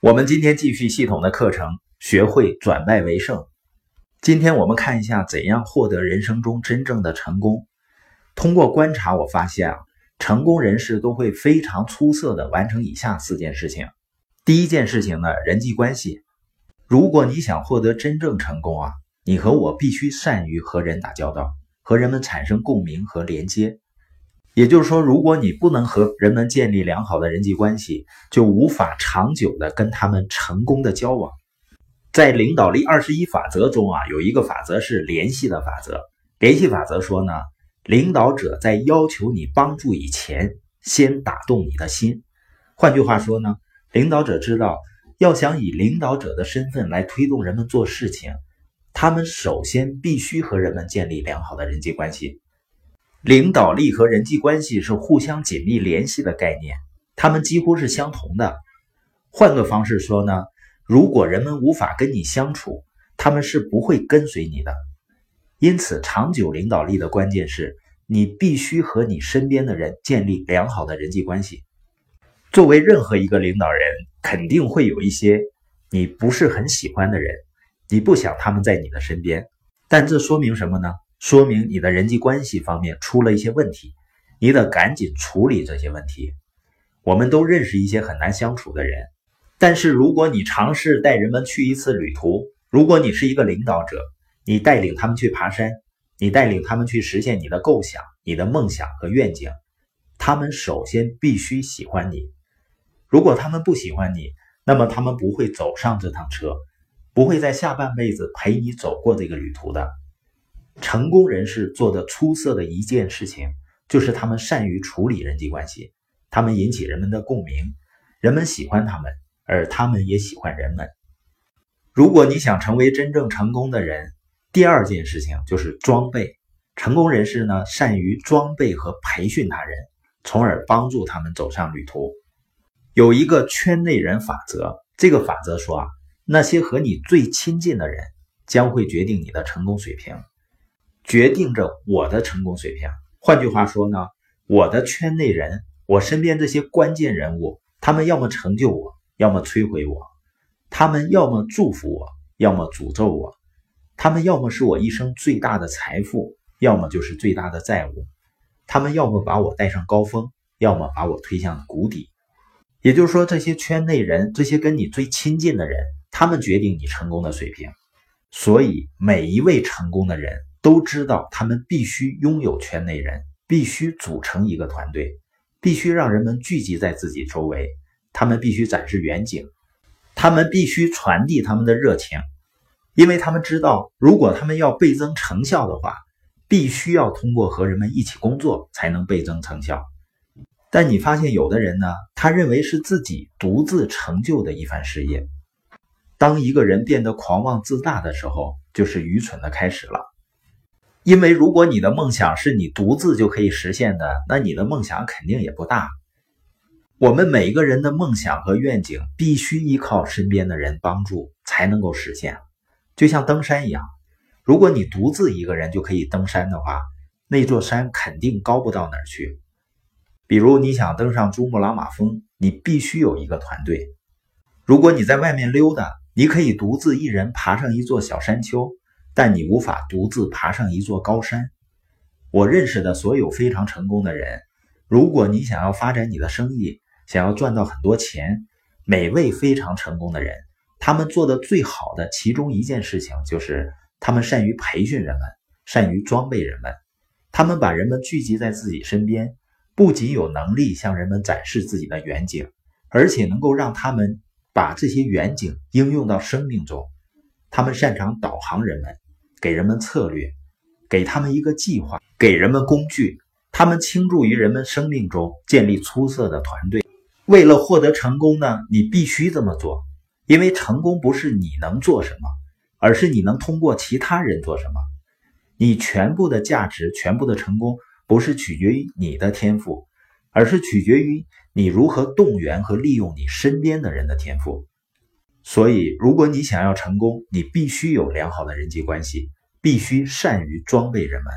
我们今天继续系统的课程，学会转败为胜。今天我们看一下怎样获得人生中真正的成功。通过观察，我发现啊，成功人士都会非常出色的完成以下四件事情。第一件事情呢，人际关系。如果你想获得真正成功啊，你和我必须善于和人打交道，和人们产生共鸣和连接。也就是说，如果你不能和人们建立良好的人际关系，就无法长久的跟他们成功的交往。在领导力二十一法则中啊，有一个法则是联系的法则。联系法则说呢，领导者在要求你帮助以前，先打动你的心。换句话说呢，领导者知道，要想以领导者的身份来推动人们做事情，他们首先必须和人们建立良好的人际关系。领导力和人际关系是互相紧密联系的概念，它们几乎是相同的。换个方式说呢，如果人们无法跟你相处，他们是不会跟随你的。因此，长久领导力的关键是你必须和你身边的人建立良好的人际关系。作为任何一个领导人，肯定会有一些你不是很喜欢的人，你不想他们在你的身边，但这说明什么呢？说明你的人际关系方面出了一些问题，你得赶紧处理这些问题。我们都认识一些很难相处的人，但是如果你尝试带人们去一次旅途，如果你是一个领导者，你带领他们去爬山，你带领他们去实现你的构想、你的梦想和愿景，他们首先必须喜欢你。如果他们不喜欢你，那么他们不会走上这趟车，不会在下半辈子陪你走过这个旅途的。成功人士做的出色的一件事情，就是他们善于处理人际关系，他们引起人们的共鸣，人们喜欢他们，而他们也喜欢人们。如果你想成为真正成功的人，第二件事情就是装备。成功人士呢，善于装备和培训他人，从而帮助他们走上旅途。有一个圈内人法则，这个法则说啊，那些和你最亲近的人，将会决定你的成功水平。决定着我的成功水平。换句话说呢，我的圈内人，我身边这些关键人物，他们要么成就我，要么摧毁我；他们要么祝福我，要么诅咒我；他们要么是我一生最大的财富，要么就是最大的债务；他们要么把我带上高峰，要么把我推向谷底。也就是说，这些圈内人，这些跟你最亲近的人，他们决定你成功的水平。所以，每一位成功的人。都知道他们必须拥有圈内人，必须组成一个团队，必须让人们聚集在自己周围。他们必须展示远景，他们必须传递他们的热情，因为他们知道，如果他们要倍增成效的话，必须要通过和人们一起工作才能倍增成效。但你发现有的人呢，他认为是自己独自成就的一番事业。当一个人变得狂妄自大的时候，就是愚蠢的开始了。因为如果你的梦想是你独自就可以实现的，那你的梦想肯定也不大。我们每个人的梦想和愿景必须依靠身边的人帮助才能够实现，就像登山一样，如果你独自一个人就可以登山的话，那座山肯定高不到哪儿去。比如你想登上珠穆朗玛峰，你必须有一个团队。如果你在外面溜达，你可以独自一人爬上一座小山丘。但你无法独自爬上一座高山。我认识的所有非常成功的人，如果你想要发展你的生意，想要赚到很多钱，每位非常成功的人，他们做的最好的其中一件事情就是，他们善于培训人们，善于装备人们。他们把人们聚集在自己身边，不仅有能力向人们展示自己的远景，而且能够让他们把这些远景应用到生命中。他们擅长导航人们。给人们策略，给他们一个计划，给人们工具。他们倾注于人们生命中，建立出色的团队。为了获得成功呢，你必须这么做，因为成功不是你能做什么，而是你能通过其他人做什么。你全部的价值，全部的成功，不是取决于你的天赋，而是取决于你如何动员和利用你身边的人的天赋。所以，如果你想要成功，你必须有良好的人际关系，必须善于装备人们。